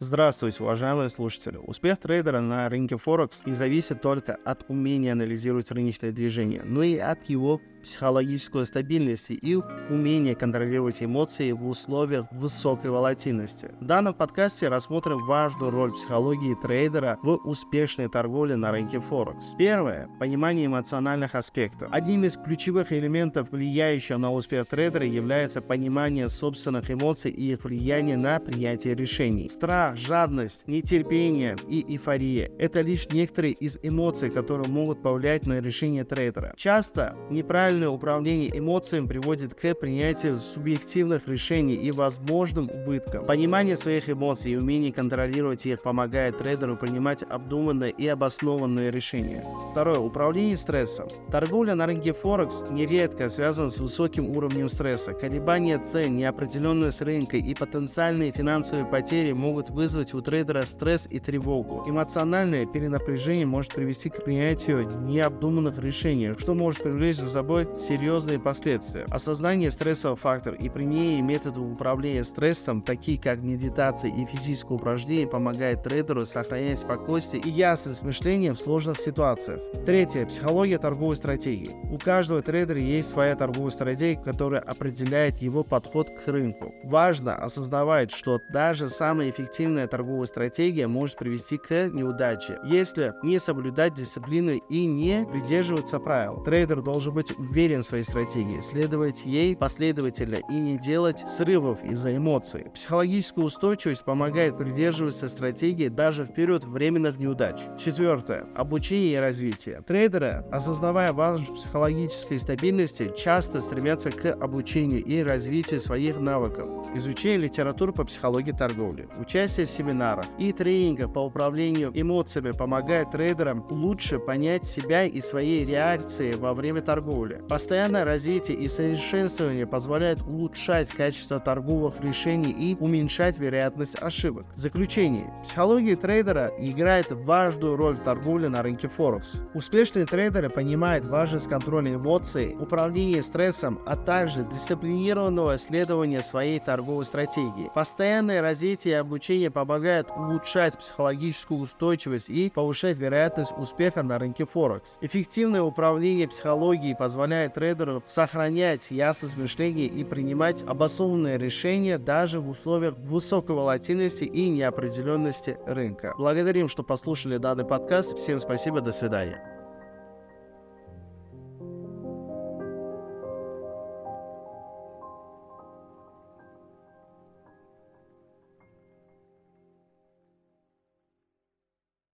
Здравствуйте, уважаемые слушатели. Успех трейдера на рынке Форекс не зависит только от умения анализировать рыночное движение, но и от его психологической стабильности и умения контролировать эмоции в условиях высокой волатильности. В данном подкасте рассмотрим важную роль психологии трейдера в успешной торговле на рынке Форекс. Первое. Понимание эмоциональных аспектов. Одним из ключевых элементов, влияющих на успех трейдера, является понимание собственных эмоций и их влияние на принятие решений. Страх жадность, нетерпение и эйфория – это лишь некоторые из эмоций, которые могут повлиять на решение трейдера. Часто неправильное управление эмоциями приводит к принятию субъективных решений и возможным убыткам. Понимание своих эмоций и умение контролировать их помогает трейдеру принимать обдуманные и обоснованные решения. Второе. Управление стрессом. Торговля на рынке Форекс нередко связана с высоким уровнем стресса. Колебания цен, неопределенность рынка и потенциальные финансовые потери могут вызвать у трейдера стресс и тревогу. Эмоциональное перенапряжение может привести к принятию необдуманных решений, что может привлечь за собой серьезные последствия. Осознание стрессового фактора и применение методов управления стрессом, такие как медитация и физическое упражнение, помогает трейдеру сохранять спокойствие и ясность мышления в сложных ситуациях. Третье. Психология торговой стратегии. У каждого трейдера есть своя торговая стратегия, которая определяет его подход к рынку. Важно осознавать, что даже самые эффективные агрессивная торговая стратегия может привести к неудаче, если не соблюдать дисциплину и не придерживаться правил. Трейдер должен быть уверен в своей стратегии, следовать ей последовательно и не делать срывов из-за эмоций. Психологическая устойчивость помогает придерживаться стратегии даже в период временных неудач. Четвертое. Обучение и развитие. Трейдеры, осознавая важность психологической стабильности, часто стремятся к обучению и развитию своих навыков. Изучение литературы по психологии торговли. Участие Участие в семинарах и тренингах по управлению эмоциями помогает трейдерам лучше понять себя и свои реакции во время торговли. Постоянное развитие и совершенствование позволяет улучшать качество торговых решений и уменьшать вероятность ошибок. Заключение. Психология трейдера играет важную роль в торговле на рынке Форекс. Успешные трейдеры понимают важность контроля эмоций, управления стрессом, а также дисциплинированного следования своей торговой стратегии. Постоянное развитие и обучение обучение помогает улучшать психологическую устойчивость и повышать вероятность успеха на рынке Форекс. Эффективное управление психологией позволяет трейдеру сохранять ясность мышления и принимать обоснованные решения даже в условиях высокой волатильности и неопределенности рынка. Благодарим, что послушали данный подкаст. Всем спасибо, до свидания.